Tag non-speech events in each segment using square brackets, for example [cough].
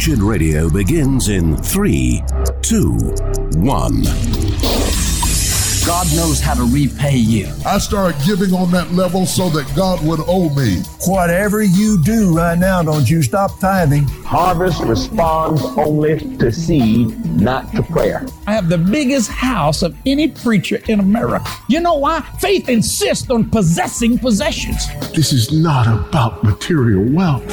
Wretched Radio begins in three, two, one. God knows how to repay you. I started giving on that level so that God would owe me. Whatever you do right now, don't you stop tithing. Harvest responds only to seed, not to prayer. I have the biggest house of any preacher in America. You know why? Faith insists on possessing possessions. This is not about material wealth.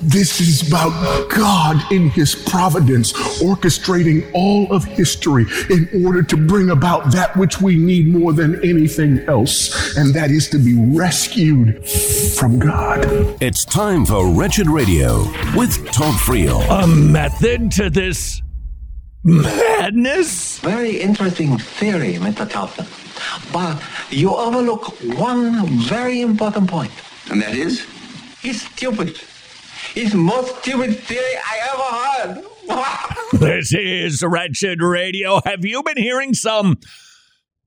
This is about God in His providence orchestrating all of history in order to bring about that which we need more than anything else, and that is to be rescued from God. It's time for Wretched Radio with Todd Friel. A method to this madness? Very interesting theory, Mr. Kaufman. But you overlook one very important point. And that is? He's stupid. It's the most stupid theory I ever heard. [laughs] this is Wretched Radio. Have you been hearing some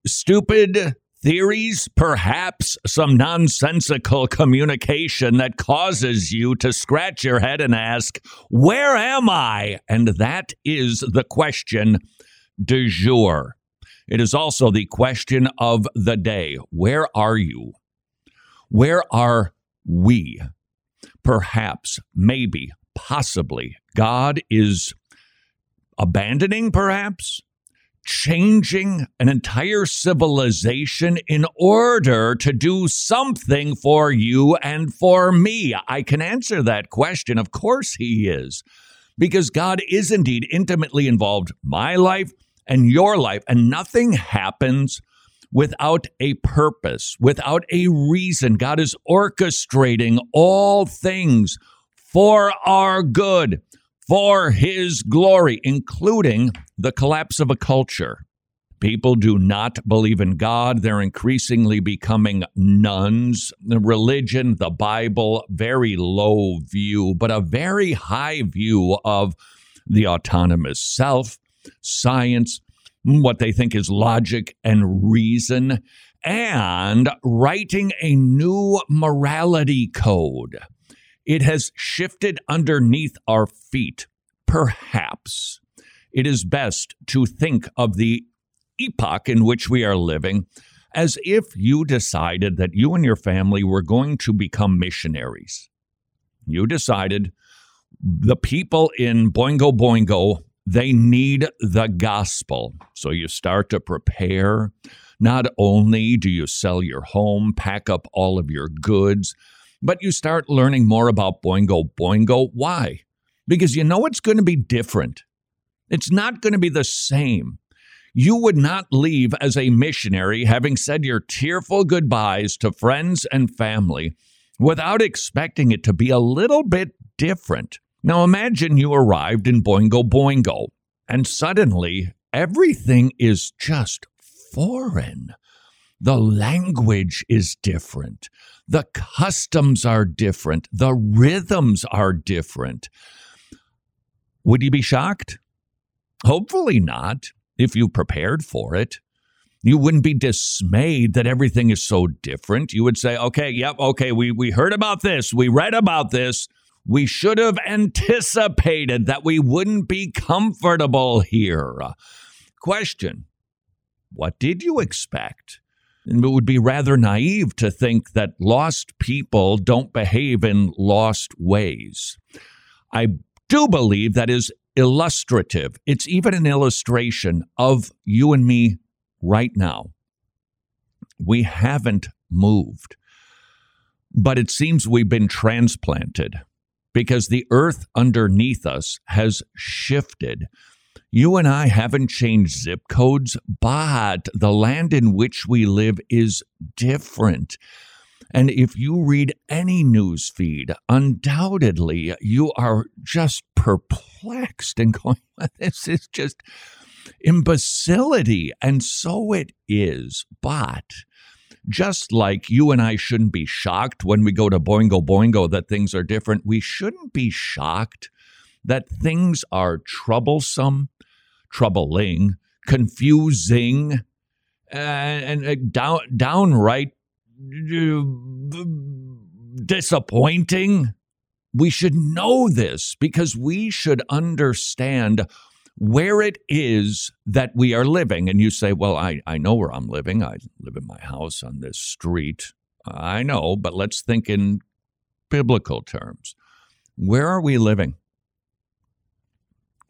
stupid theories, perhaps some nonsensical communication that causes you to scratch your head and ask, Where am I? And that is the question du jour. It is also the question of the day. Where are you? Where are we? Perhaps, maybe, possibly, God is abandoning, perhaps, changing an entire civilization in order to do something for you and for me? I can answer that question. Of course, He is, because God is indeed intimately involved my life and your life, and nothing happens without a purpose, without a reason. God is orchestrating all things for our good for his glory, including the collapse of a culture. People do not believe in God. They're increasingly becoming nones. The religion, the Bible, very low view, but a very high view of the autonomous self, science, what they think is logic and reason, and writing a new morality code. It has shifted underneath our feet. Perhaps it is best to think of the epoch in which we are living as if you decided that you and your family were going to become missionaries. You decided the people in Boingo Boingo, they need the gospel. So you start to prepare. Not only do you sell your home, pack up all of your goods, but you start learning more about Boingo Boingo. Why? Because you know it's going to be different. It's not going to be the same. You would not leave as a missionary having said your tearful goodbyes to friends and family without expecting it to be a little bit different. Now imagine you arrived in Boingo Boingo and suddenly everything is just foreign. The language is different. The customs are different. The rhythms are different. Would you be shocked? Hopefully not, if you prepared for it. You wouldn't be dismayed that everything is so different. You would say, okay, yep, okay, we, we heard about this, we read about this. We should have anticipated that we wouldn't be comfortable here. Question What did you expect? It would be rather naive to think that lost people don't behave in lost ways. I do believe that is illustrative. It's even an illustration of you and me right now. We haven't moved, but it seems we've been transplanted because the earth underneath us has shifted you and I haven't changed zip codes, but the land in which we live is different. And if you read any news feed, undoubtedly you are just perplexed and [laughs] going, this is just imbecility. And so it is. But just like you and I shouldn't be shocked when we go to Boingo Boingo that things are different, we shouldn't be shocked that things are troublesome troubling, confusing, and, and down, downright uh, disappointing. We should know this because we should understand where it is that we are living. And you say, Well, I, I know where I'm living. I live in my house on this street. I know, but let's think in biblical terms. Where are we living?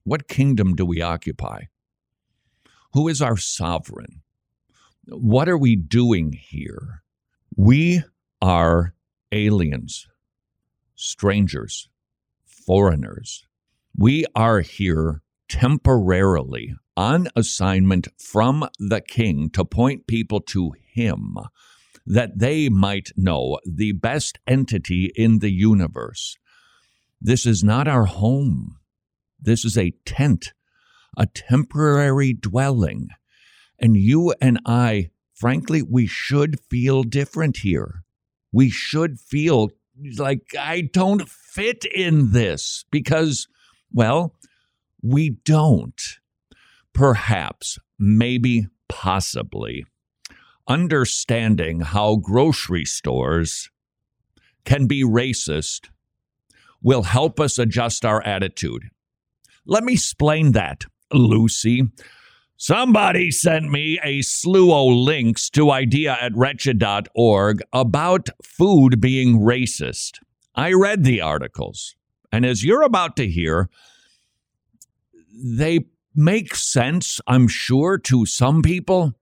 What kingdom do we occupy? Who is our sovereign? What are we doing here? We are aliens, strangers, foreigners. We are here temporarily on assignment from the king to point people to him that they might know the best entity in the universe. This is not our home. This is a tent, a temporary dwelling. And you and I, frankly, we should feel different here. We should feel like I don't fit in this because, well, we don't. Perhaps, maybe, possibly. Understanding how grocery stores can be racist will help us adjust our attitude. Let me explain that, Lucy. Somebody sent me a slew of links to idea at wretched.org about food being racist. I read the articles, and as you're about to hear, they make sense, I'm sure, to some people,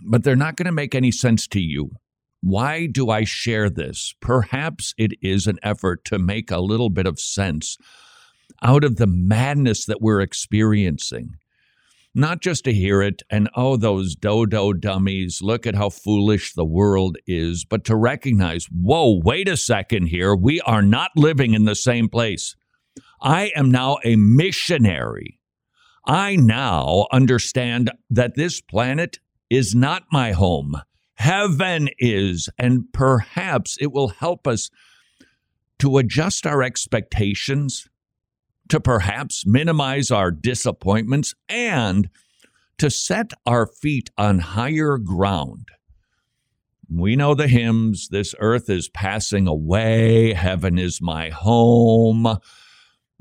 but they're not going to make any sense to you. Why do I share this? Perhaps it is an effort to make a little bit of sense out of the madness that we're experiencing. Not just to hear it and, oh, those dodo dummies, look at how foolish the world is, but to recognize, whoa, wait a second here. We are not living in the same place. I am now a missionary. I now understand that this planet is not my home. Heaven is, and perhaps it will help us to adjust our expectations, to perhaps minimize our disappointments, and to set our feet on higher ground. We know the hymns This earth is passing away, heaven is my home.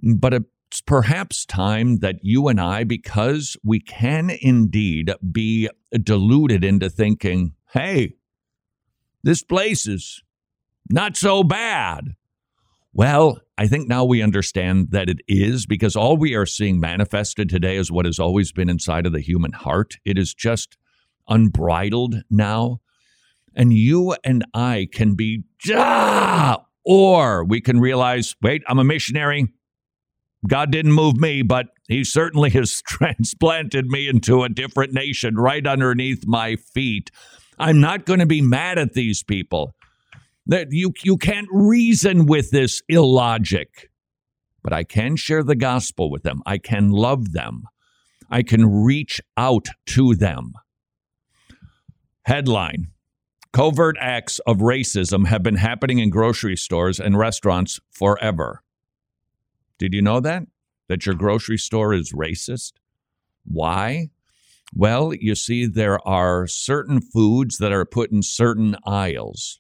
But it's perhaps time that you and I, because we can indeed be deluded into thinking, hey, this place is not so bad. Well, I think now we understand that it is because all we are seeing manifested today is what has always been inside of the human heart. It is just unbridled now. And you and I can be, ah, or we can realize, wait, I'm a missionary. God didn't move me, but He certainly has [laughs] transplanted me into a different nation right underneath my feet. I'm not going to be mad at these people. That you you can't reason with this illogic. But I can share the gospel with them. I can love them. I can reach out to them. Headline Covert acts of racism have been happening in grocery stores and restaurants forever. Did you know that? That your grocery store is racist? Why? Well, you see, there are certain foods that are put in certain aisles.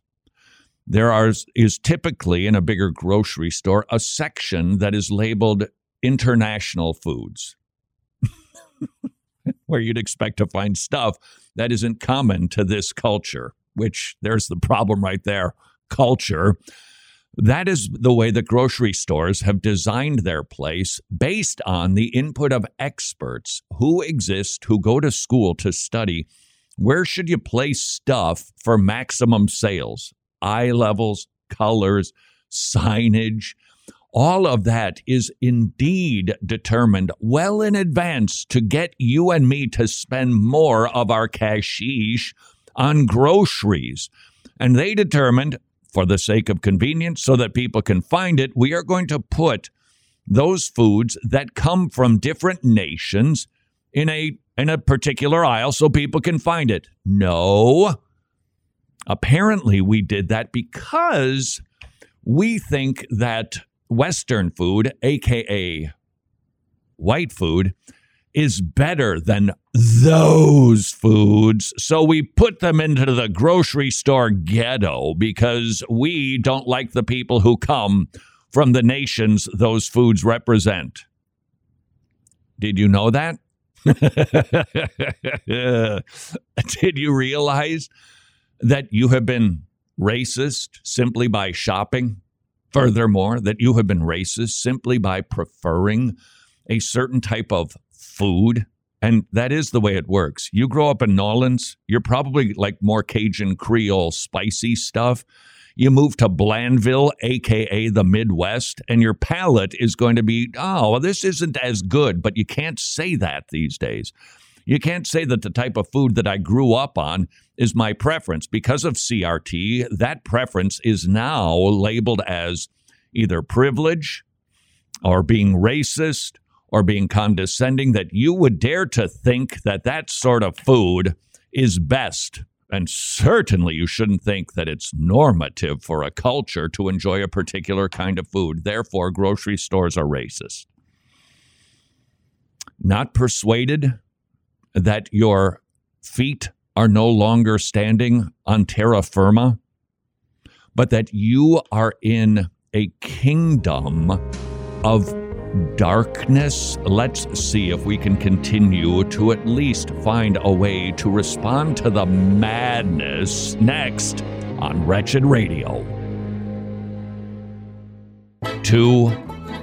There are, is typically in a bigger grocery store a section that is labeled international foods, [laughs] where you'd expect to find stuff that isn't common to this culture, which there's the problem right there culture. That is the way that grocery stores have designed their place based on the input of experts who exist, who go to school to study where should you place stuff for maximum sales? Eye levels, colors, signage. All of that is indeed determined well in advance to get you and me to spend more of our cashish on groceries. And they determined for the sake of convenience so that people can find it, we are going to put those foods that come from different nations in a in a particular aisle so people can find it. No. Apparently we did that because we think that western food, aka white food, is better than those foods. So we put them into the grocery store ghetto because we don't like the people who come from the nations those foods represent. Did you know that? [laughs] Did you realize that you have been racist simply by shopping? Furthermore, that you have been racist simply by preferring a certain type of food. And that is the way it works. You grow up in Nolans, you're probably like more Cajun Creole spicy stuff. You move to Blandville, AKA the Midwest, and your palate is going to be, oh, well, this isn't as good, but you can't say that these days. You can't say that the type of food that I grew up on is my preference. Because of CRT, that preference is now labeled as either privilege or being racist or being condescending, that you would dare to think that that sort of food is best and certainly you shouldn't think that it's normative for a culture to enjoy a particular kind of food. Therefore, grocery stores are racist. Not persuaded that your feet are no longer standing on terra firma, but that you are in a kingdom of darkness. Let's see if we can continue to at least find a way to respond to the madness next on Wretched Radio.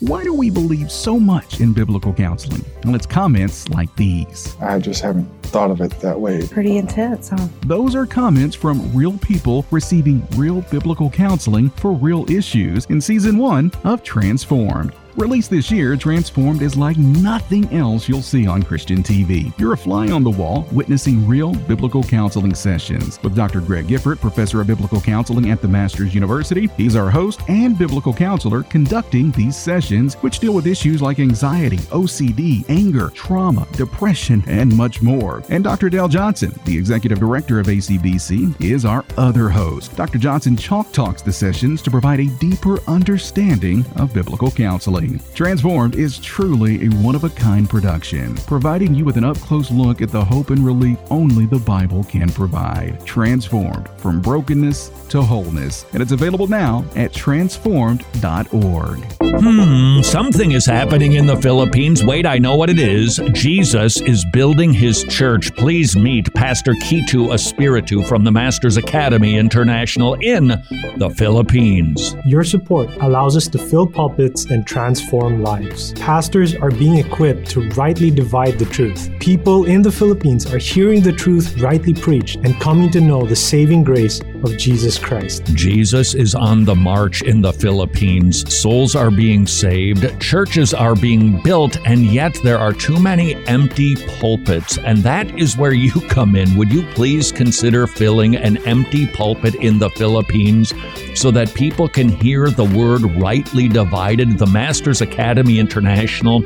Why do we believe so much in biblical counseling? Well, it's comments like these. I just haven't thought of it that way. Pretty intense, huh? Those are comments from real people receiving real biblical counseling for real issues in season one of Transformed. Released this year, Transformed is like nothing else you'll see on Christian TV. You're a fly on the wall witnessing real biblical counseling sessions. With Dr. Greg Gifford, professor of biblical counseling at the Masters University, he's our host and biblical counselor conducting these sessions, which deal with issues like anxiety, OCD, anger, trauma, depression, and much more. And Dr. Dale Johnson, the executive director of ACBC, is our other host. Dr. Johnson chalk talks the sessions to provide a deeper understanding of biblical counseling. Transformed is truly a one of a kind production, providing you with an up close look at the hope and relief only the Bible can provide. Transformed from brokenness to wholeness, and it's available now at transformed.org. Hmm, something is happening in the Philippines. Wait, I know what it is. Jesus is building his church. Please meet Pastor Kitu Espiritu from the Masters Academy International in the Philippines. Your support allows us to fill pulpits and transform lives. Pastors are being equipped to rightly divide the truth. People in the Philippines are hearing the truth rightly preached and coming to know the saving grace of Jesus Christ. Jesus is on the march in the Philippines. Souls are being saved, churches are being built, and yet there are too many empty pulpits. And that is where you [laughs] come in. Would you please consider filling an empty pulpit in the Philippines so that people can hear the word rightly divided? The Masters Academy International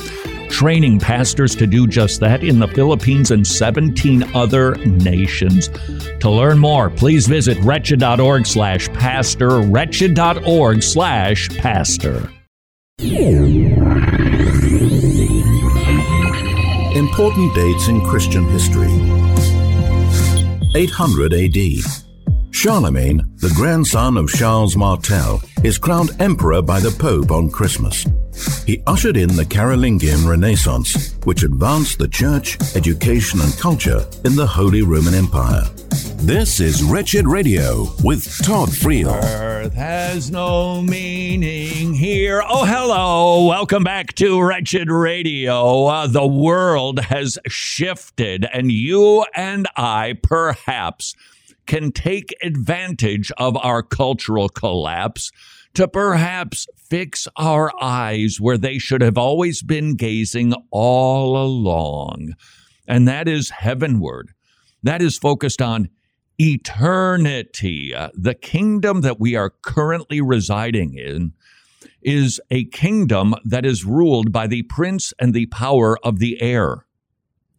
training pastors to do just that in the Philippines and 17 other nations. To learn more, please visit wretched.org slash pastor, wretched.org slash pastor. Important dates in Christian history 800 AD. Charlemagne, the grandson of Charles Martel, is crowned emperor by the Pope on Christmas. He ushered in the Carolingian Renaissance, which advanced the church, education, and culture in the Holy Roman Empire. This is Wretched Radio with Todd Friel. Earth has no meaning here. Oh, hello. Welcome back to Wretched Radio. Uh, the world has shifted, and you and I perhaps can take advantage of our cultural collapse to perhaps fix our eyes where they should have always been gazing all along. And that is heavenward. That is focused on eternity. Uh, the kingdom that we are currently residing in is a kingdom that is ruled by the prince and the power of the air.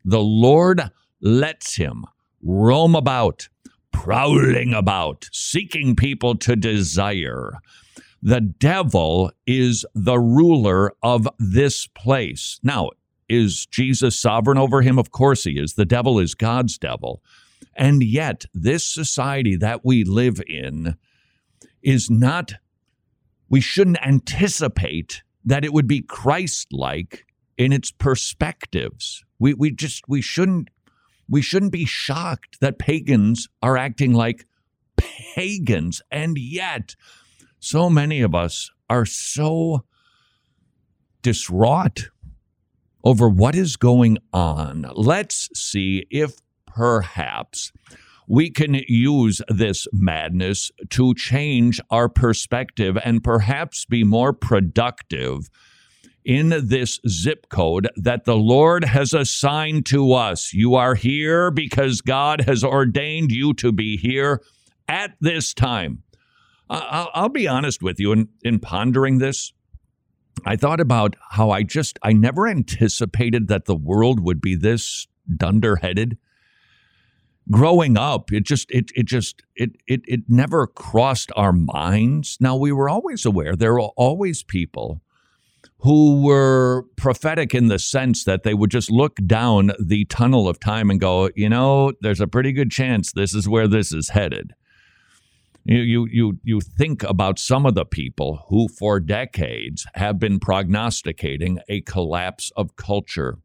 The Lord lets him roam about, prowling about, seeking people to desire. The devil is the ruler of this place. Now, is Jesus sovereign over him? Of course he is. The devil is God's devil. And yet, this society that we live in is not, we shouldn't anticipate that it would be Christ like in its perspectives. We, we just, we shouldn't, we shouldn't be shocked that pagans are acting like pagans. And yet, so many of us are so distraught over what is going on. Let's see if perhaps we can use this madness to change our perspective and perhaps be more productive in this zip code that the Lord has assigned to us. You are here because God has ordained you to be here at this time. I'll, I'll be honest with you in, in pondering this. I thought about how I just, I never anticipated that the world would be this dunderheaded growing up it just it it just it it it never crossed our minds now we were always aware there were always people who were prophetic in the sense that they would just look down the tunnel of time and go you know there's a pretty good chance this is where this is headed you you you think about some of the people who for decades have been prognosticating a collapse of culture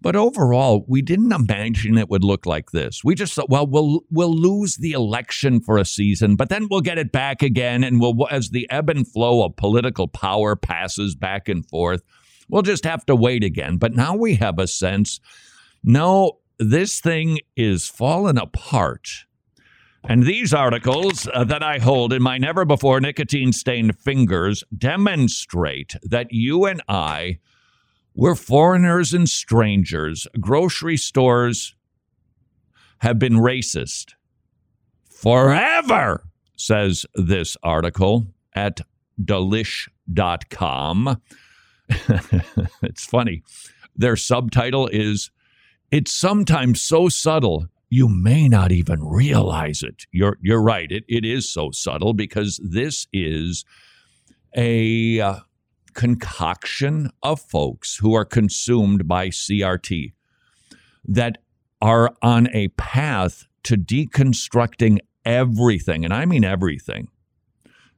but overall, we didn't imagine it would look like this. We just thought, well, we'll we'll lose the election for a season, but then we'll get it back again, and we'll as the ebb and flow of political power passes back and forth, we'll just have to wait again. But now we have a sense, no, this thing is falling apart. And these articles uh, that I hold in my never before nicotine stained fingers demonstrate that you and I we're foreigners and strangers. Grocery stores have been racist forever, says this article at delish.com. [laughs] it's funny. Their subtitle is It's sometimes so subtle you may not even realize it. You're you're right. It it is so subtle because this is a uh, concoction of folks who are consumed by CRT that are on a path to deconstructing everything. And I mean everything.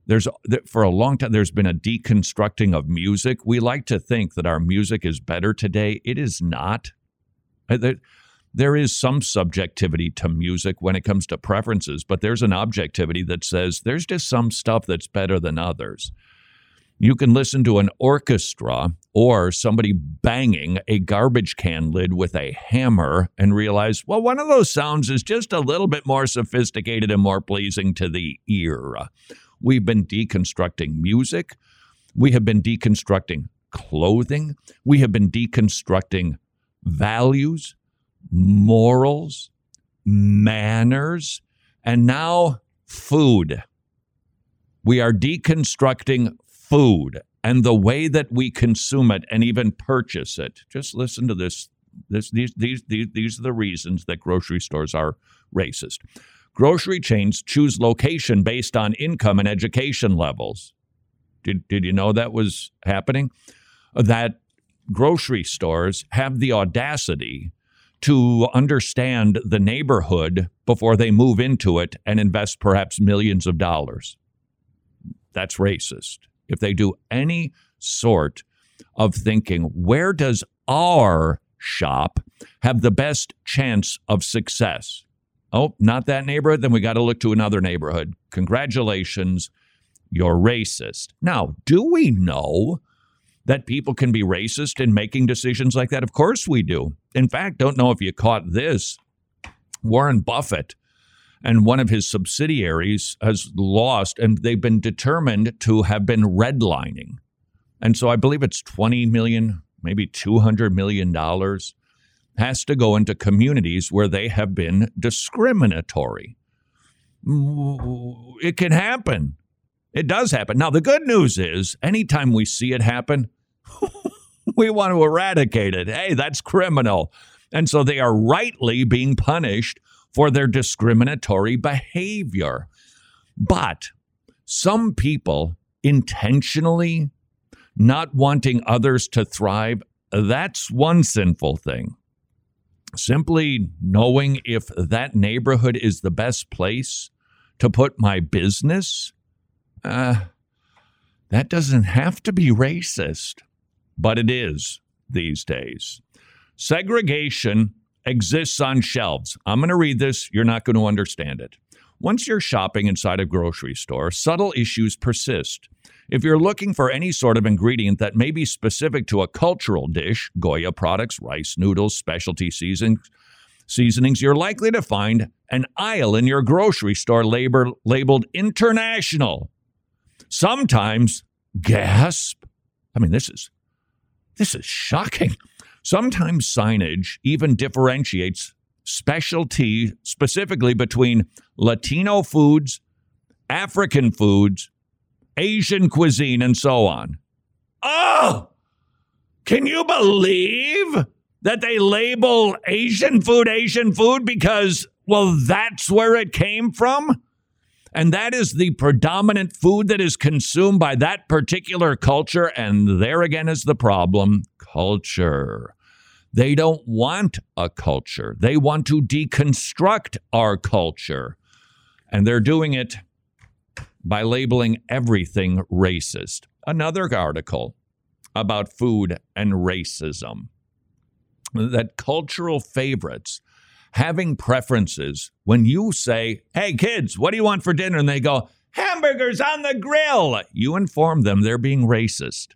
There's for a long time there's been a deconstructing of music. We like to think that our music is better today. It is not. There is some subjectivity to music when it comes to preferences, but there's an objectivity that says there's just some stuff that's better than others. You can listen to an orchestra or somebody banging a garbage can lid with a hammer and realize, well, one of those sounds is just a little bit more sophisticated and more pleasing to the ear. We've been deconstructing music. We have been deconstructing clothing. We have been deconstructing values, morals, manners, and now food. We are deconstructing food and the way that we consume it and even purchase it. Just listen to this. This these these these, these are the reasons that grocery stores are racist. Grocery chains choose location based on income and education levels. Did did you know that was happening? That grocery stores have the audacity to understand the neighborhood before they move into it and invest perhaps millions of dollars. That's racist if they do any sort of thinking where does our shop have the best chance of success? Oh, not that neighborhood? Then we got to look to another neighborhood. Congratulations, you're racist. Now, do we know that people can be racist in making decisions like that? Of course we do. In fact, don't know if you caught this. Warren Buffett and one of his subsidiaries has lost, and they've been determined to have been redlining. And so I believe it's 20 million, maybe 200 million dollars has to go into communities where they have been discriminatory. It can happen. It does happen. Now, the good news is anytime we see it happen, [laughs] we want to eradicate it. Hey, that's criminal. And so they are rightly being punished for their discriminatory behavior. But some people intentionally not wanting others to thrive, that's one sinful thing. Simply knowing if that neighborhood is the best place to put my business, uh, that doesn't have to be racist, but it is these days. Segregation exists on shelves. I'm going to read this. You're not going to understand it. Once you're shopping inside a grocery store, subtle issues persist. If you're looking for any sort of ingredient that may be specific to a cultural dish, Goya products, rice noodles, specialty seasonings, seasonings, you're likely to find an aisle in your grocery store labor, labeled international. Sometimes, gasp. I mean, this is this is shocking. Sometimes signage even differentiates specialty specifically between Latino foods, African foods, Asian cuisine, and so on. Oh, can you believe that they label Asian food Asian food because, well, that's where it came from? And that is the predominant food that is consumed by that particular culture. And there again is the problem culture. They don't want a culture, they want to deconstruct our culture. And they're doing it by labeling everything racist. Another article about food and racism that cultural favorites having preferences when you say, Hey, kids, what do you want for dinner? And they go, Hamburgers on the grill. You inform them they're being racist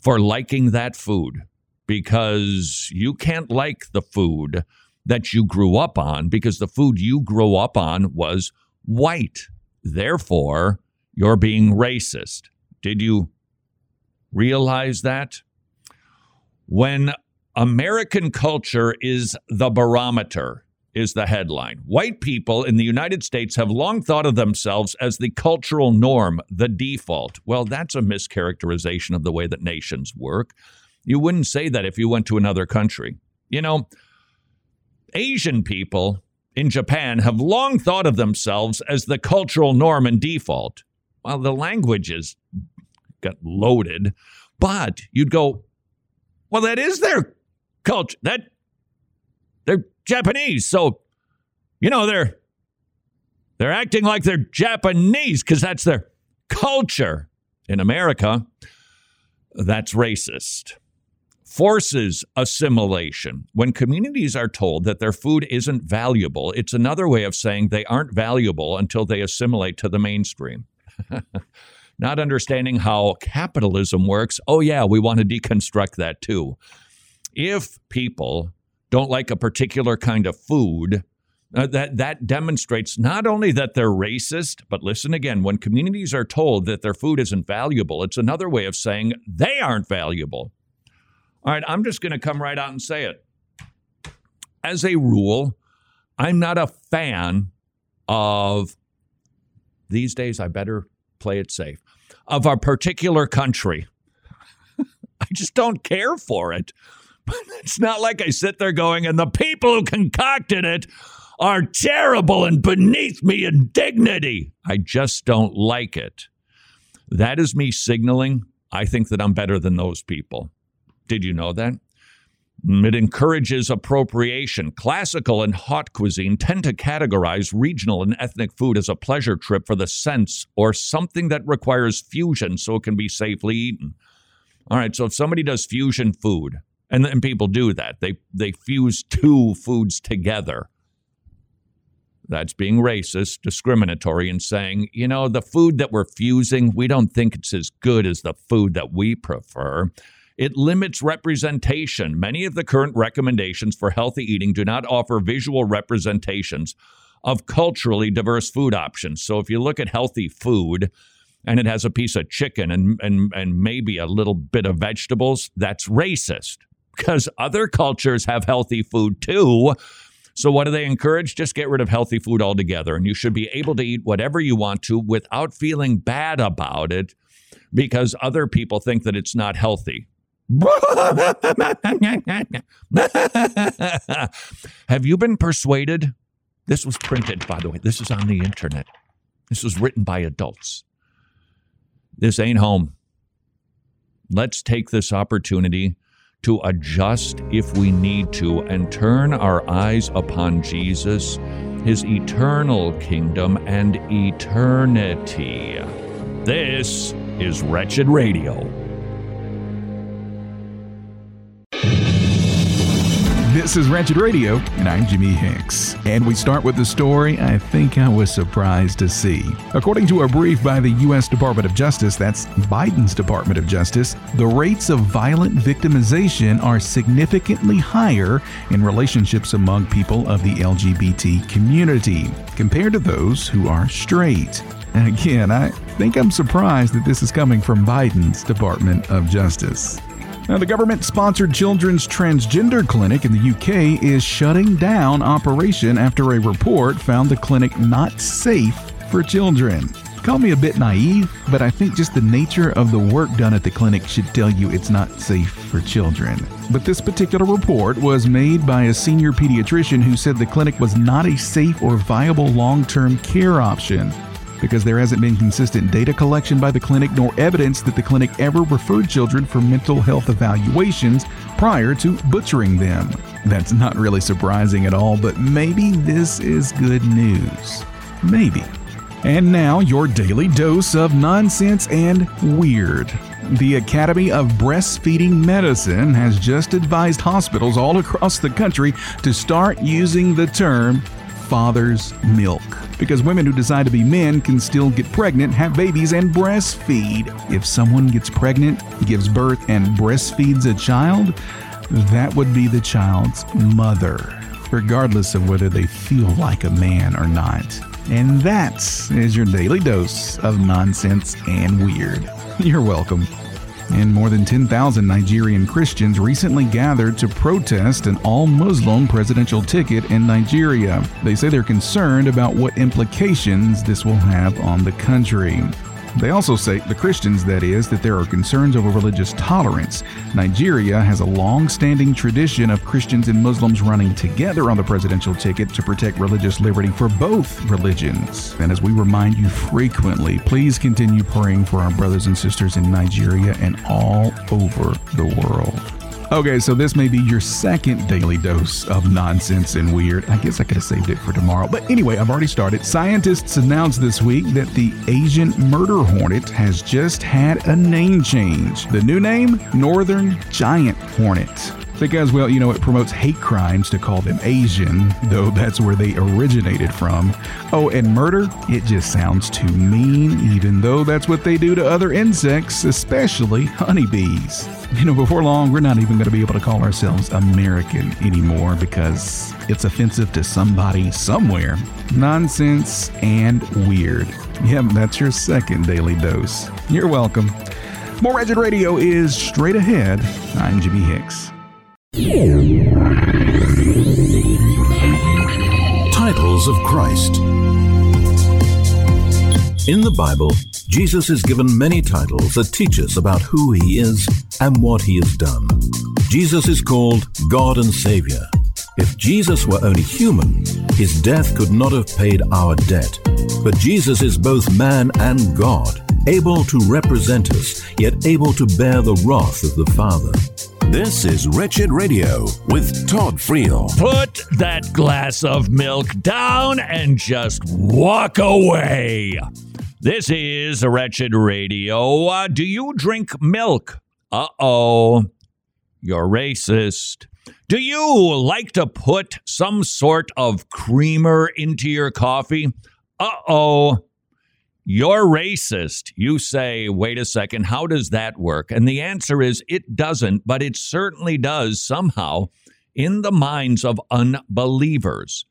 for liking that food because you can't like the food that you grew up on because the food you grew up on was white. Therefore, you're being racist. Did you realize that? When American culture is the barometer, is the headline. White people in the United States have long thought of themselves as the cultural norm, the default. Well, that's a mischaracterization of the way that nations work. You wouldn't say that if you went to another country. You know, Asian people in Japan have long thought of themselves as the cultural norm and default. Well, the languages got loaded, but you'd go, well, that is their culture. That they're Japanese, so you know they're they're acting like they're Japanese because that's their culture. In America, that's racist. Forces assimilation. When communities are told that their food isn't valuable, it's another way of saying they aren't valuable until they assimilate to the mainstream. [laughs] Not understanding how capitalism works. Oh, yeah, we want to deconstruct that too if people don't like a particular kind of food, uh, that that demonstrates not only that they're racist, but listen again, when communities are told that their food isn't valuable, it's another way of saying they aren't valuable. All right, I'm just going to come right out and say it. As a rule, I'm not a fan of these days I better play it safe of a particular country. [laughs] I just don't care for it. [laughs] it's not like I sit there going, and the people who concocted it are terrible and beneath me in dignity. I just don't like it. That is me signaling I think that I'm better than those people. Did you know that? Mm, it encourages appropriation. Classical and haute cuisine tend to categorize regional and ethnic food as a pleasure trip for the sense or something that requires fusion so it can be safely eaten. All right, so if somebody does fusion food, and, and people do that, they they fuse two foods together. That's being racist, discriminatory, and saying, you know, the food that we're fusing, we don't think it's as good as the food that we prefer. It limits representation. Many of the current recommendations for healthy eating do not offer visual representations of culturally diverse food options. So if you look at healthy food and it has a piece of chicken and, and, and maybe a little bit of vegetables, that's racist because other cultures have healthy food too. So, what do they encourage? Just get rid of healthy food altogether. And you should be able to eat whatever you want to without feeling bad about it because other people think that it's not healthy. [laughs] Have you been persuaded? This was printed, by the way. This is on the internet. This was written by adults. This ain't home. Let's take this opportunity to adjust if we need to and turn our eyes upon Jesus, his eternal kingdom, and eternity. This is Wretched Radio. This is Wretched Radio, and I'm Jimmy Hicks. And we start with the story I think I was surprised to see. According to a brief by the U.S. Department of Justice, that's Biden's Department of Justice, the rates of violent victimization are significantly higher in relationships among people of the LGBT community compared to those who are straight. And again, I think I'm surprised that this is coming from Biden's Department of Justice. Now, the government sponsored children's transgender clinic in the UK is shutting down operation after a report found the clinic not safe for children. Call me a bit naive, but I think just the nature of the work done at the clinic should tell you it's not safe for children. But this particular report was made by a senior pediatrician who said the clinic was not a safe or viable long term care option because there hasn't been consistent data collection by the clinic nor evidence that the clinic ever referred children for mental health evaluations prior to butchering them. That's not really surprising at all, but maybe this is good news. Maybe. And now, your daily dose of nonsense and weird. The Academy of Breastfeeding Medicine has just advised hospitals all across the country to start using the term father's milk. Because women who decide to be men can still get pregnant, have babies, and breastfeed. If someone gets pregnant, gives birth, and breastfeeds a child, that would be the child's mother, regardless of whether they feel like a man or not. And that is your daily dose of nonsense and weird. You're welcome and more than 10,000 Nigerian Christians recently gathered to protest an all Muslim presidential ticket in Nigeria. They say they're concerned about what implications this will have on the country. They also say, the Christians that is, that there are concerns over religious tolerance. Nigeria has a long standing tradition of Christians and Muslims running together on the presidential ticket to protect religious liberty for both religions. And as we remind you frequently, please continue praying for our brothers and sisters in Nigeria and all over the world. Okay, so this may be your second daily dose of nonsense and weird. I guess I could have saved it for tomorrow. But anyway, I've already started. Scientists announced this week that the Asian murder hornet has just had a name change. The new name? Northern Giant Hornet because, well, you know, it promotes hate crimes to call them Asian, though that's where they originated from. Oh, and murder? It just sounds too mean, even though that's what they do to other insects, especially honeybees. You know, before long, we're not even going to be able to call ourselves American anymore because it's offensive to somebody somewhere. Nonsense and weird. Yep, that's your second daily dose. You're welcome. More Wretched Radio is straight ahead. I'm Jimmy Hicks. Titles of Christ. In the Bible, Jesus is given many titles that teach us about who he is and what he has done. Jesus is called God and Savior. If Jesus were only human, his death could not have paid our debt. But Jesus is both man and God, able to represent us, yet able to bear the wrath of the Father. This is Wretched Radio with Todd Friel. Put that glass of milk down and just walk away. This is Wretched Radio. Uh, do you drink milk? Uh oh, you're racist. Do you like to put some sort of creamer into your coffee? Uh oh, you're racist. You say, wait a second, how does that work? And the answer is it doesn't, but it certainly does somehow in the minds of unbelievers.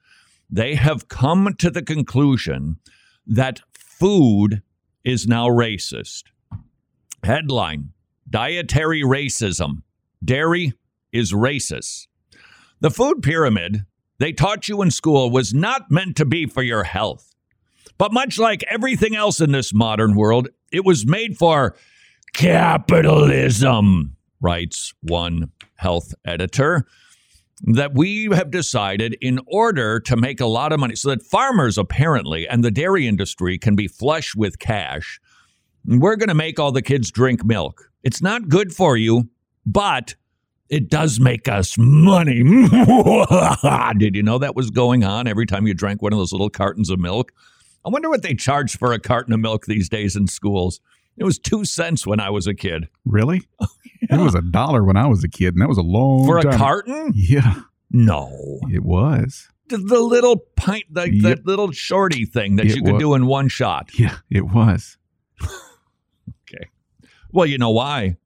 They have come to the conclusion that food is now racist. Headline Dietary racism. Dairy is racist. The food pyramid they taught you in school was not meant to be for your health. But much like everything else in this modern world, it was made for capitalism, writes one health editor. That we have decided in order to make a lot of money, so that farmers apparently and the dairy industry can be flush with cash, we're going to make all the kids drink milk. It's not good for you, but it does make us money. [laughs] Did you know that was going on every time you drank one of those little cartons of milk? I wonder what they charge for a carton of milk these days in schools. It was two cents when I was a kid. Really? Oh, it was a dollar when I was a kid, and that was a long For a time. carton? Yeah, No. it was. The, the little pint, the, Yep. that little shorty thing that It you could wa- do in one shot. Yeah, it was Okay. Well, you know why?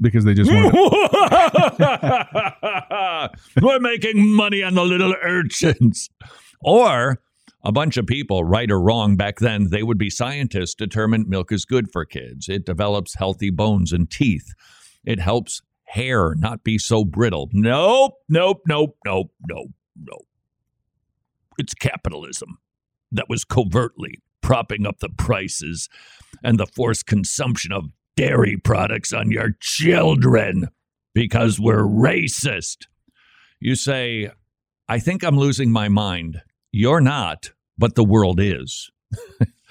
because they just wanted. [laughs] [laughs] We're making money on the little urchins. Or a bunch of people, right or wrong, back then, they would be scientists, determined milk is good for kids. It develops healthy bones and teeth. It helps hair not be so brittle. Nope, nope, nope, nope, nope, nope. It's capitalism that was covertly propping up the prices and the forced consumption of dairy products on your children because we're racist. You say, I think I'm losing my mind. You're not, but the world is.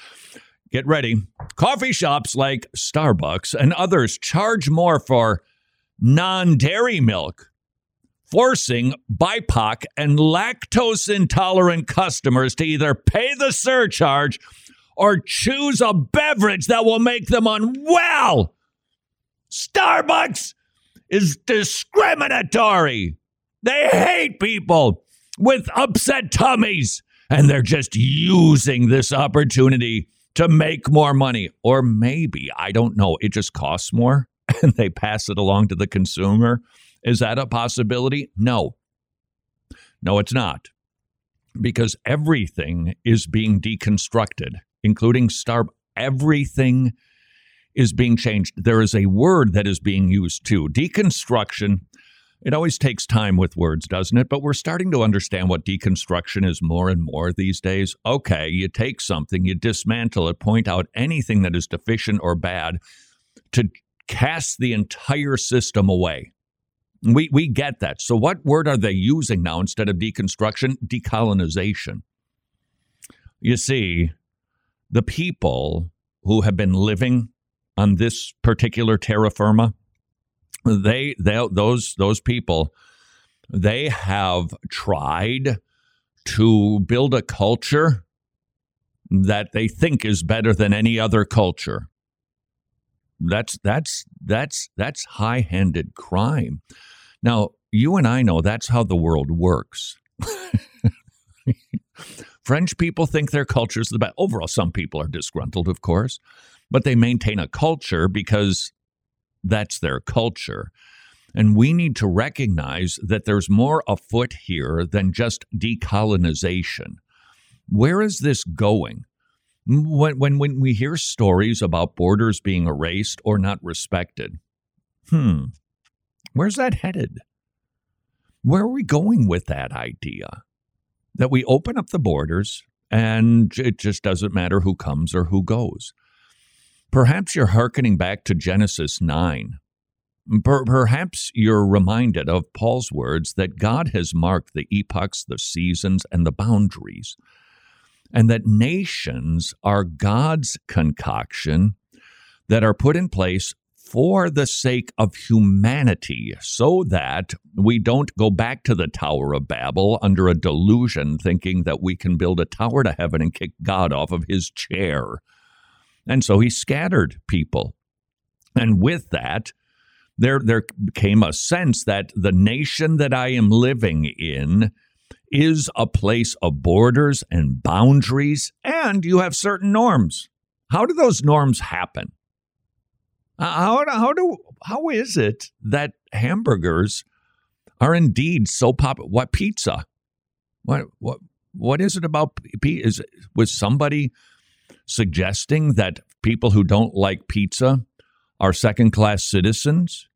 [laughs] Get ready. Coffee shops like Starbucks and others charge more for non dairy milk, forcing BIPOC and lactose intolerant customers to either pay the surcharge or choose a beverage that will make them unwell. Starbucks is discriminatory. They hate people with upset tummies, and they're just using this opportunity to make more money. Or maybe, I don't know, it just costs more [laughs] and they pass it along to the consumer. Is that a possibility? No. No, it's not. Because everything is being deconstructed, including Star. Everything is being changed. There is a word that is being used too. Deconstruction. It always takes time with words, doesn't it? But we're starting to understand what deconstruction is more and more these days. Okay, you take something, you dismantle it, point out anything that is deficient or bad to cast the entire system away. We we get that. So what word are they using now instead of deconstruction? Decolonization. You see, the people who have been living on this particular terra firma, they they those those people they have tried to build a culture that they think is better than any other culture. That's that's that's that's high-handed crime. Now, you and I know that's how the world works. [laughs] French people think their culture is the best. Overall, some people are disgruntled, of course, but they maintain a culture because that's their culture. And we need to recognize that there's more afoot here than just decolonization. Where is this going? When, when, when we hear stories about borders being erased or not respected, hmm, where's that headed? Where are we going with that idea? That we open up the borders and it just doesn't matter who comes or who goes. Perhaps you're hearkening back to Genesis 9. Per- perhaps you're reminded of Paul's words that God has marked the epochs, the seasons, and the boundaries, and that nations are God's concoction that are put in place for the sake of humanity, so that we don't go back to the Tower of Babel under a delusion, thinking that we can build a tower to heaven and kick God off of his chair. And so he scattered people. And with that, there there became a sense that the nation that I am living in is a place of borders and boundaries, and you have certain norms. How do those norms happen? Uh, how, how do how is it that hamburgers are indeed so popular? What pizza? What what what is it about pizza? Was somebody suggesting that people who don't like pizza are second class citizens?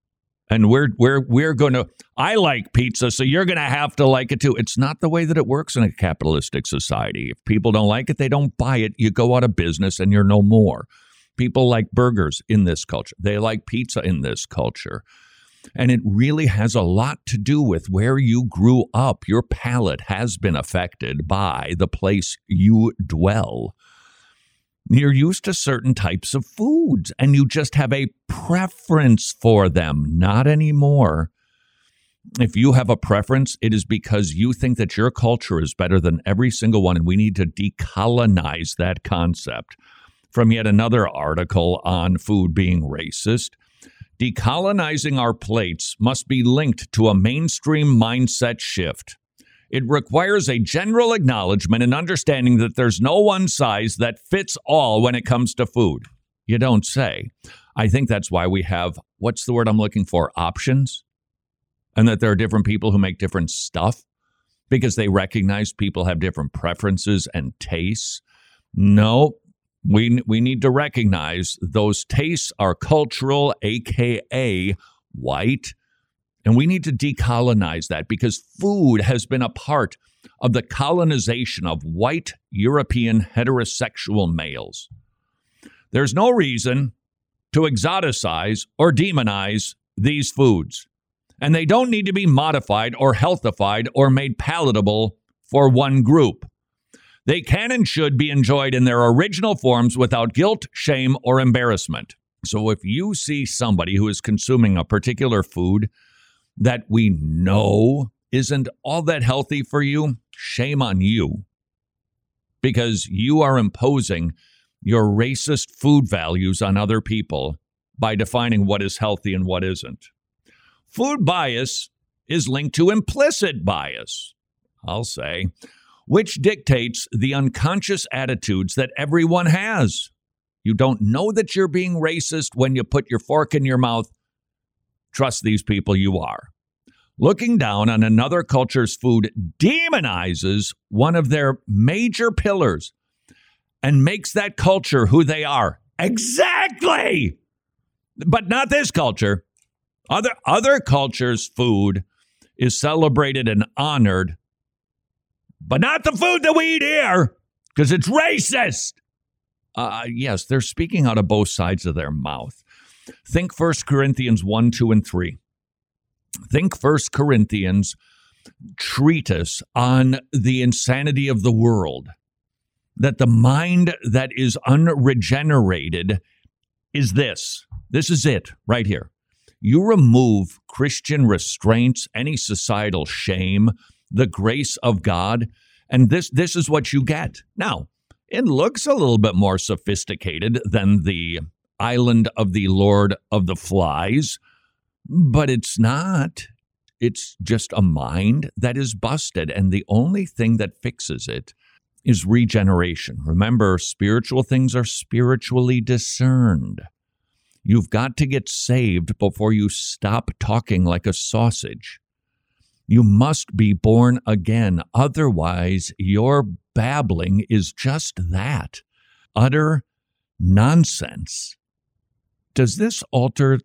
and we're we're we're going to I like pizza so you're going to have to like it too. It's not the way that it works in a capitalistic society. If people don't like it, they don't buy it. You go out of business and you're no more. People like burgers in this culture. They like pizza in this culture. And it really has a lot to do with where you grew up. Your palate has been affected by the place you dwell. You're used to certain types of foods and you just have a preference for them. Not anymore. If you have a preference, it is because you think that your culture is better than every single one, and we need to decolonize that concept. From yet another article on food being racist, decolonizing our plates must be linked to a mainstream mindset shift. It requires a general acknowledgement and understanding that there's no one size that fits all when it comes to food. You don't say. I think that's why we have what's the word I'm looking for? Options. And that there are different people who make different stuff because they recognize people have different preferences and tastes. No, we we need to recognize those tastes are cultural, aka white, and we need to decolonize that because food has been a part of the colonization of white European heterosexual males. There's no reason to exoticize or demonize these foods, and they don't need to be modified or healthified or made palatable for one group. They can and should be enjoyed in their original forms without guilt, shame, or embarrassment. So if you see somebody who is consuming a particular food that we know isn't all that healthy for you, shame on you because you are imposing your racist food values on other people by defining what is healthy and what isn't. Food bias is linked to implicit bias, I'll say, which dictates the unconscious attitudes that everyone has. You don't know that you're being racist when you put your fork in your mouth Trust these people, you are. Looking down on another culture's food demonizes one of their major pillars and makes that culture who they are. Exactly. But not this culture. Other other cultures' food is celebrated and honored, but not the food that we eat here because it's racist. Uh, yes, they're speaking out of both sides of their mouth. Think 1 Corinthians 1, 2, and 3. Think 1 Corinthians treatise on the insanity of the world. That the mind that is unregenerated is this. This is it right here. You remove Christian restraints, any societal shame, the grace of God, and this this is what you get. Now, it looks a little bit more sophisticated than the island of the Lord of the Flies, but it's not. It's just a mind that is busted, and the only thing that fixes it is regeneration. Remember, spiritual things are spiritually discerned. You've got to get saved before you stop talking like a sausage. You must be born again. Otherwise, your babbling is just that utter nonsense. Does this alter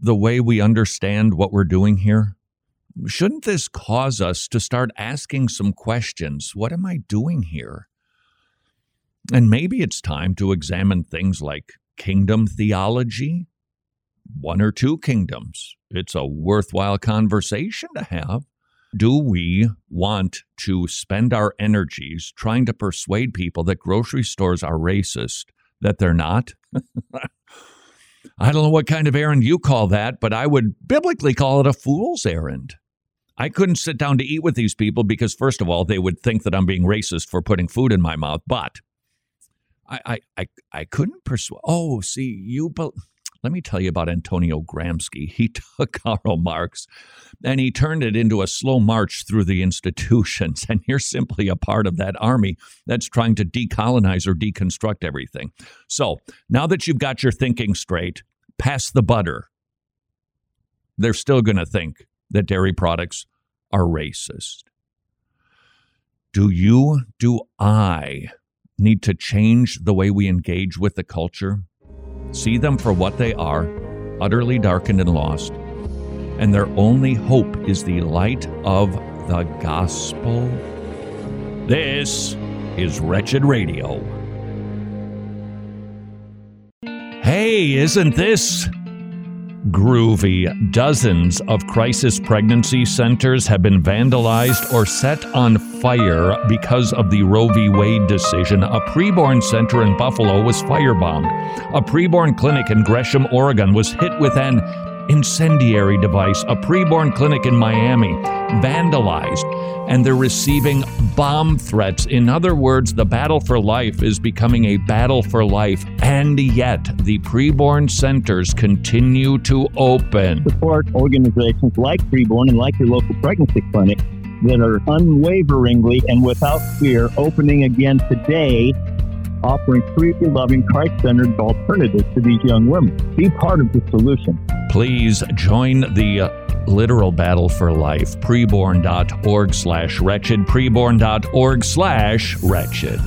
the way we understand what we're doing here? Shouldn't this cause us to start asking some questions? What am I doing here? And maybe it's time to examine things like kingdom theology, one or two kingdoms. It's a worthwhile conversation to have. Do we want to spend our energies trying to persuade people that grocery stores are racist, that they're not? [laughs] I don't know what kind of errand you call that, but I would biblically call it a fool's errand. I couldn't sit down to eat with these people because, first of all, they would think that I'm being racist for putting food in my mouth. But I, I, I, I couldn't persuade. Oh, see, you, be- Let me tell you about Antonio Gramsci. He [laughs] took Karl Marx and he turned it into a slow march through the institutions. [laughs] And you're simply a part of that army that's trying to decolonize or deconstruct everything. So now that you've got your thinking straight, pass the butter. They're still going to think that dairy products are racist. Do you, do I need to change the way we engage with the culture? See them for what they are, utterly darkened and lost, and their only hope is the light of the gospel? This is Wretched Radio. Hey, isn't this groovy. Dozens of crisis pregnancy centers have been vandalized or set on fire because of the Roe v. Wade decision. A preborn center in Buffalo was firebombed. A preborn clinic in Gresham, Oregon was hit with an incendiary device. A preborn clinic in Miami vandalized and they're receiving bomb threats. In other words, the battle for life is becoming a battle for life, and yet the preborn centers continue to open. Support organizations like Preborn and like your local pregnancy clinic that are unwaveringly and without fear opening again today offering free, loving, Christ centered alternatives to these young women. Be part of the solution. Please join the literal battle for life. Preborn.org slash wretched. Preborn.org slash wretched.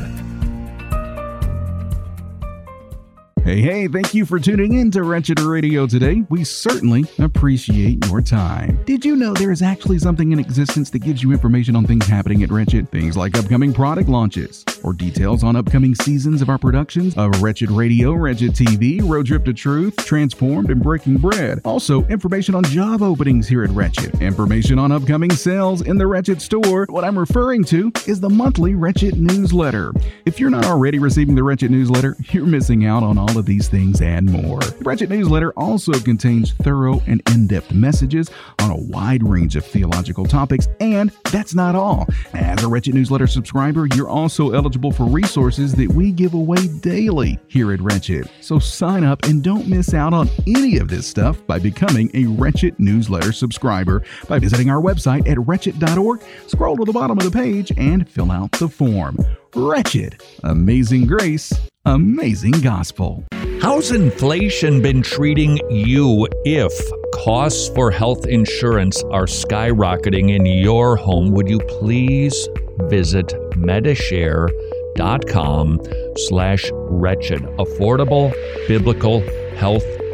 Hey, hey, thank you for tuning in to Wretched Radio today. We certainly appreciate your time. Did you know there is actually something in existence that gives you information on things happening at Wretched? Things like upcoming product launches, or details on upcoming seasons of our productions of Wretched Radio, Wretched TV, Road Trip to Truth, Transformed, and Breaking Bread. Also, information on job openings here at Wretched, information on upcoming sales in the Wretched store. What I'm referring to is the monthly Wretched newsletter. If you're not already receiving the Wretched newsletter, you're missing out on all all of these things and more. The Wretched newsletter also contains thorough and in depth messages on a wide range of theological topics, and that's not all. As a Wretched newsletter subscriber, you're also eligible for resources that we give away daily here at Wretched. So sign up and don't miss out on any of this stuff by becoming a Wretched newsletter subscriber by visiting our website at wretched.org, scroll to the bottom of the page, and fill out the form. Wretched, amazing grace, amazing gospel. How's inflation been treating you if costs for health insurance are skyrocketing in your home? Would you please visit medishare.com slash wretched affordable biblical health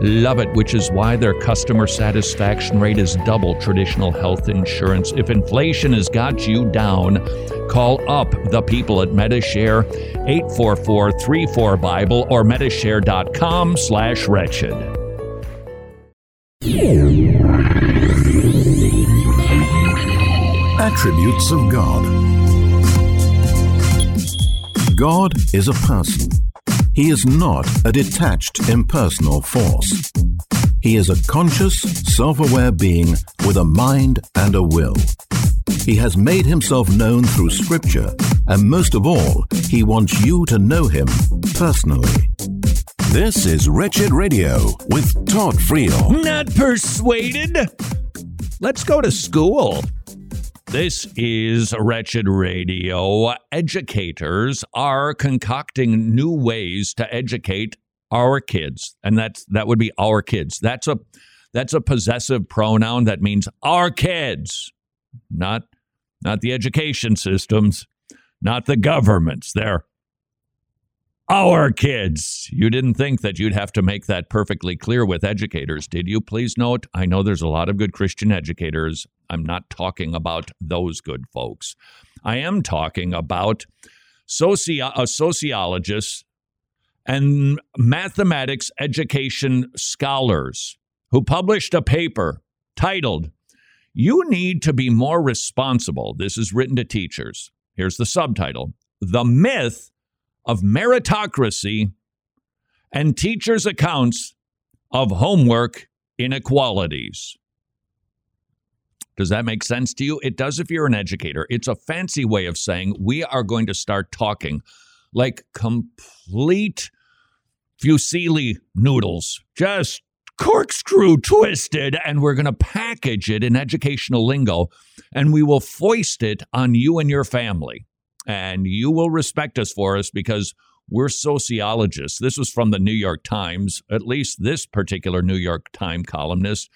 love it, which is why their customer satisfaction rate is double traditional health insurance. If inflation has got you down, call up the people at Medishare 844-34 Bible or medishare.com slash wretched. Attributes of God. God is a person. He is not a detached, impersonal force. He is a conscious, self aware being with a mind and a will. He has made himself known through Scripture, and most of all, he wants you to know him personally. This is Wretched Radio with Todd Friel. Not persuaded? Let's go to school. This is Wretched Radio. Educators are concocting new ways to educate our kids, and that's that would be our kids. That's a that's a possessive pronoun that means our kids, not not the education systems, not the governments. They're our kids. You didn't think that you'd have to make that perfectly clear with educators, did you? Please note, I know there's a lot of good Christian educators. I'm not talking about those good folks. I am talking about uh, sociologists and mathematics education scholars who published a paper titled, You Need to Be More Responsible. This is written to teachers. Here's the subtitle The Myth of Meritocracy and Teachers' Accounts of Homework Inequalities. Does that make sense to you? It does if you're an educator. It's a fancy way of saying we are going to start talking like complete fusilli noodles, just corkscrew twisted, and we're going to package it in educational lingo and we will foist it on you and your family. And you will respect us for us because we're sociologists. This was from the New York Times. At least this particular New York Times columnist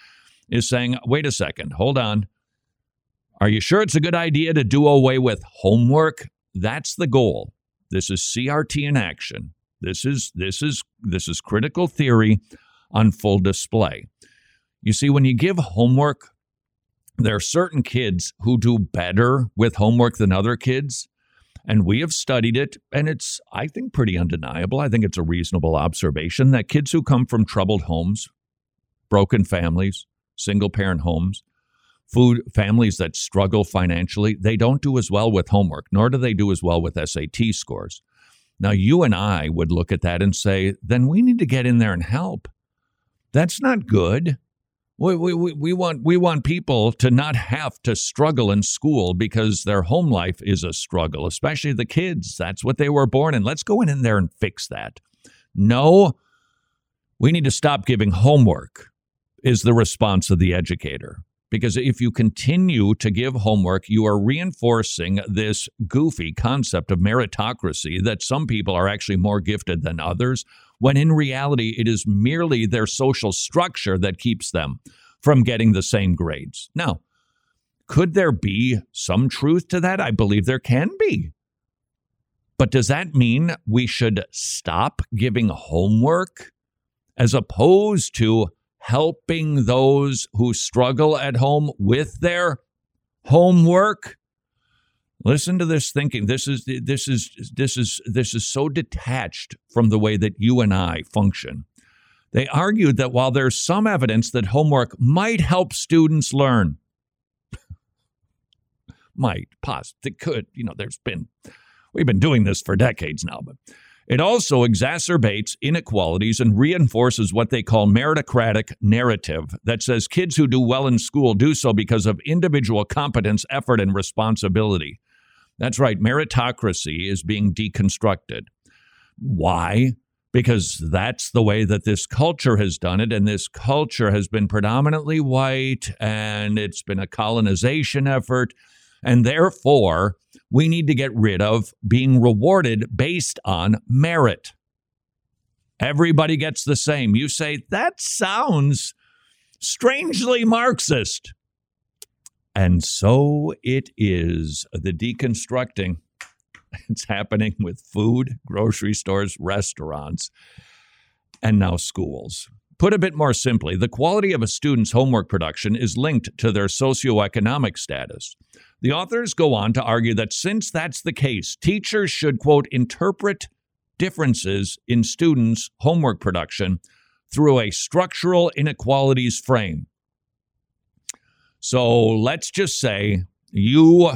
is saying, wait a second, hold on. Are you sure it's a good idea to do away with homework? That's the goal. This is CRT in action. This is this is this is critical theory on full display. You see, when you give homework, there are certain kids who do better with homework than other kids. And we have studied it, and it's, I think, pretty undeniable. I think it's a reasonable observation that kids who come from troubled homes, broken families, single parent homes, food families that struggle financially, they don't do as well with homework, nor do they do as well with SAT scores. Now, you and I would look at that and say, then we need to get in there and help. That's not good. We, we, we, want, we want people to not have to struggle in school because their home life is a struggle, especially the kids. That's what they were born in. Let's go in, in there and fix that. No, we need to stop giving homework, is the response of the educator. Because if you continue to give homework, you are reinforcing this goofy concept of meritocracy that some people are actually more gifted than others, when in reality, it is merely their social structure that keeps them from getting the same grades. Now, could there be some truth to that? I believe there can be. But does that mean we should stop giving homework as opposed to helping those who struggle at home with their homework. Listen to this thinking. This is this is this is this is so detached from the way that you and I function. They argued that while there's some evidence that homework might help students learn, [laughs] might, possibly, could, you know, there's been, we've been doing this for decades now, but it also exacerbates inequalities and reinforces what they call meritocratic narrative that says kids who do well in school do so because of individual competence, effort, and responsibility. That's right, meritocracy is being deconstructed. Why? Because that's the way that this culture has done it. And this culture has been predominantly white and it's been a colonization effort. And therefore, we need to get rid of being rewarded based on merit. Everybody gets the same. You say, that sounds strangely Marxist. And so it is the deconstructing. [laughs] It's happening with food, grocery stores, restaurants, and now schools. Put a bit more simply, the quality of a student's homework production is linked to their socioeconomic status. The authors go on to argue that since that's the case, teachers should, quote, interpret differences in students' homework production through a structural inequalities frame. So let's just say you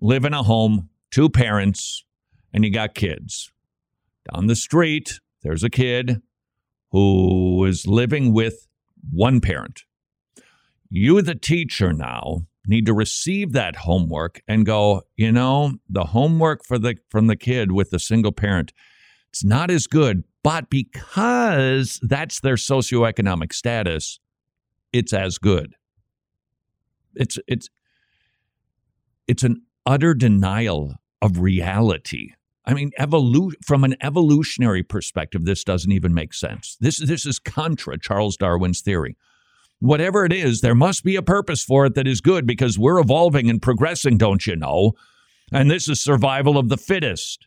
live in a home, two parents, and you got kids. Down the street, there's a kid who is living with one parent. You, the teacher, now need to receive that homework and go, you know, the homework for the from the kid with the single parent, it's not as good, but because that's their socioeconomic status, it's as good. It's it's it's an utter denial of reality. I mean, evolu- from an evolutionary perspective, this doesn't even make sense. This, this is contra Charles Darwin's theory whatever it is, there must be a purpose for it that is good because we're evolving and progressing, don't you know? And this is survival of the fittest.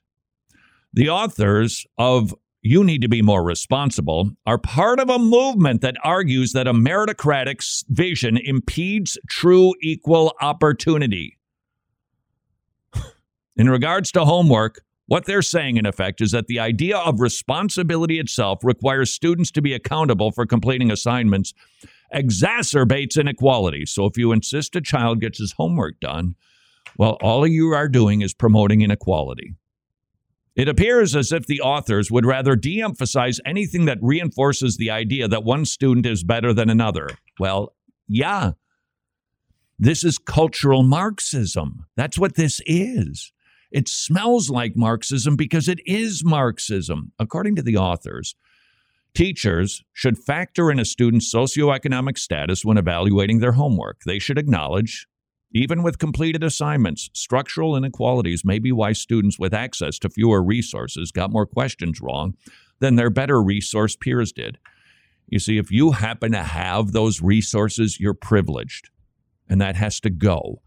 The authors of You Need to Be More Responsible are part of a movement that argues that a meritocratic vision impedes true equal opportunity. [laughs] In regards to homework, What they're saying, in effect, is that the idea of responsibility itself requires students to be accountable for completing assignments, exacerbates inequality. So if you insist a child gets his homework done, well, all you are doing is promoting inequality. It appears as if the authors would rather de emphasize anything that reinforces the idea that one student is better than another. Well, yeah. This is cultural Marxism. That's what this is. It smells like Marxism because it is Marxism. According to the authors, teachers should factor in a student's socioeconomic status when evaluating their homework. They should acknowledge even with completed assignments, structural inequalities may be why students with access to fewer resources got more questions wrong than their better resource peers did. You see, if you happen to have those resources, you're privileged, and that has to go.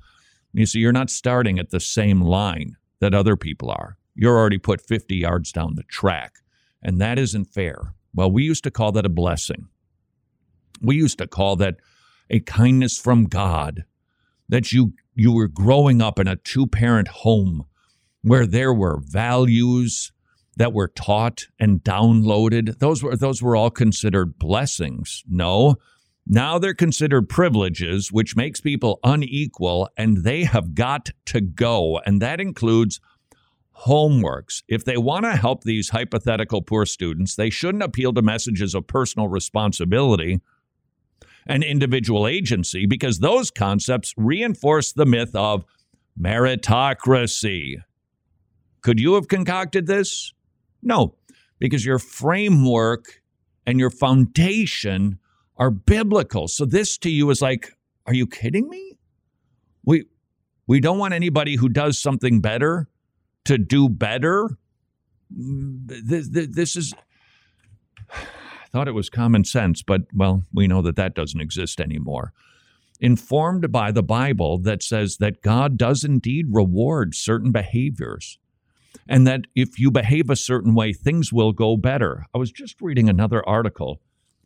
You see, you're not starting at the same line that other people are. You're already put 50 yards down the track, and that isn't fair. Well, we used to call that a blessing. We used to call that a kindness from God that you you were growing up in a two-parent home where there were values that were taught and downloaded. Those were those were all considered blessings. No. Now they're considered privileges, which makes people unequal, and they have got to go. And that includes homeworks. If they want to help these hypothetical poor students, they shouldn't appeal to messages of personal responsibility and individual agency because those concepts reinforce the myth of meritocracy. Could you have concocted this? No, because your framework and your foundation are biblical. So this to you is like, are you kidding me? We we don't want anybody who does something better to do better. Mm, this, this is I [sighs] thought it was common sense, but well, we know that that doesn't exist anymore. Informed by the Bible that says that God does indeed reward certain behaviors and that if you behave a certain way, things will go better. I was just reading another article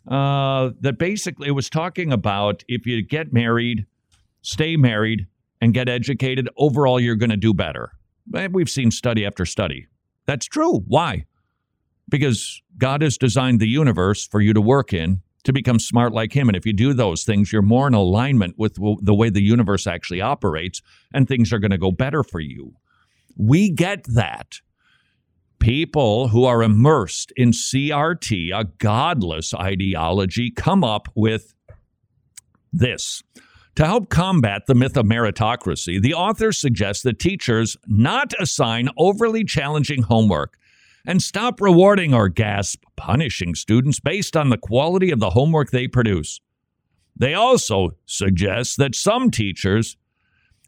uh, that basically was talking about if you get married, stay married, and get educated, overall, you're going to do better. We've seen study after study. That's true. Why? because God has designed the universe for you to work in to become smart like Him. And if you do those things, you're more in alignment with the way the universe actually operates, and things are going to go better for you. We get that. People who are immersed in CRT, a godless ideology, come up with this. To help combat the myth of meritocracy, the authors suggest that teachers not assign overly challenging homework and stop rewarding or gasp punishing students based on the quality of the homework they produce. They also suggest that some teachers,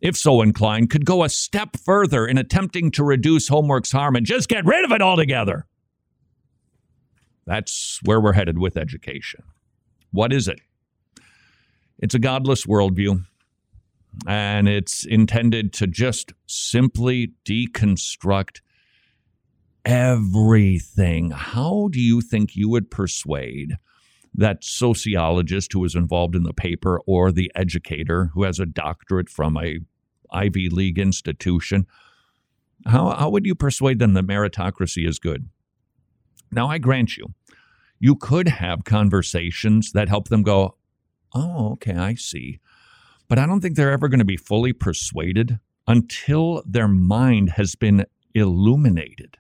if so inclined, could go a step further in attempting to reduce homework's harm and just get rid of it altogether. That's where we're headed with education. What is it? It's a godless worldview, and it's intended to just simply deconstruct everything. How do you think you would persuade that sociologist who is involved in the paper or the educator who has a doctorate from a Ivy League institution? How, how would you persuade them that meritocracy is good? Now, I grant you, you could have conversations that help them go, oh, okay, I see. But I don't think they're ever going to be fully persuaded until their mind has been illuminated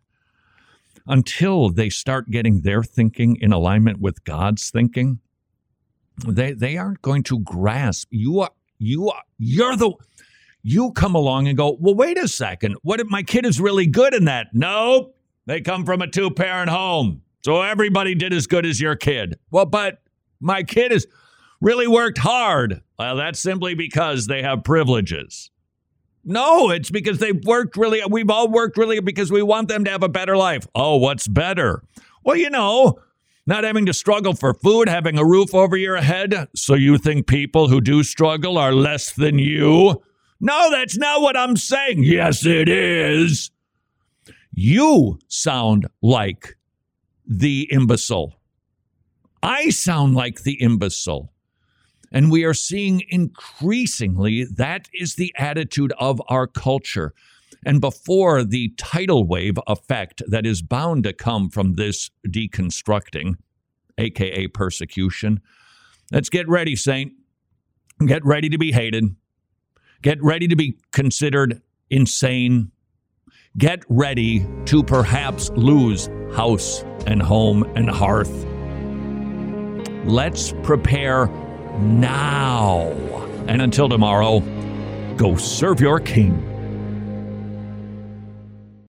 until they start getting their thinking in alignment with God's thinking, they they aren't going to grasp. You are you are you're the you come along and go, well, wait a second. What if my kid is really good in that? No, they come from a two parent home. So everybody did as good as your kid. Well, but my kid has really worked hard. Well, that's simply because they have privileges. No, it's because they've worked really, we've all worked really because we want them to have a better life. Oh, what's better? Well, you know, not having to struggle for food, having a roof over your head. So you think people who do struggle are less than you? No, that's not what I'm saying. Yes, it is. You sound like the imbecile. I sound like the imbecile. And we are seeing increasingly that is the attitude of our culture. and before the tidal wave effect that is bound to come from this deconstructing, aka persecution. Let's get ready, Saint. Get ready to be hated. Get ready to be considered insane. Get ready to perhaps lose house and home and hearth. Let's prepare now. And until tomorrow, go serve your king.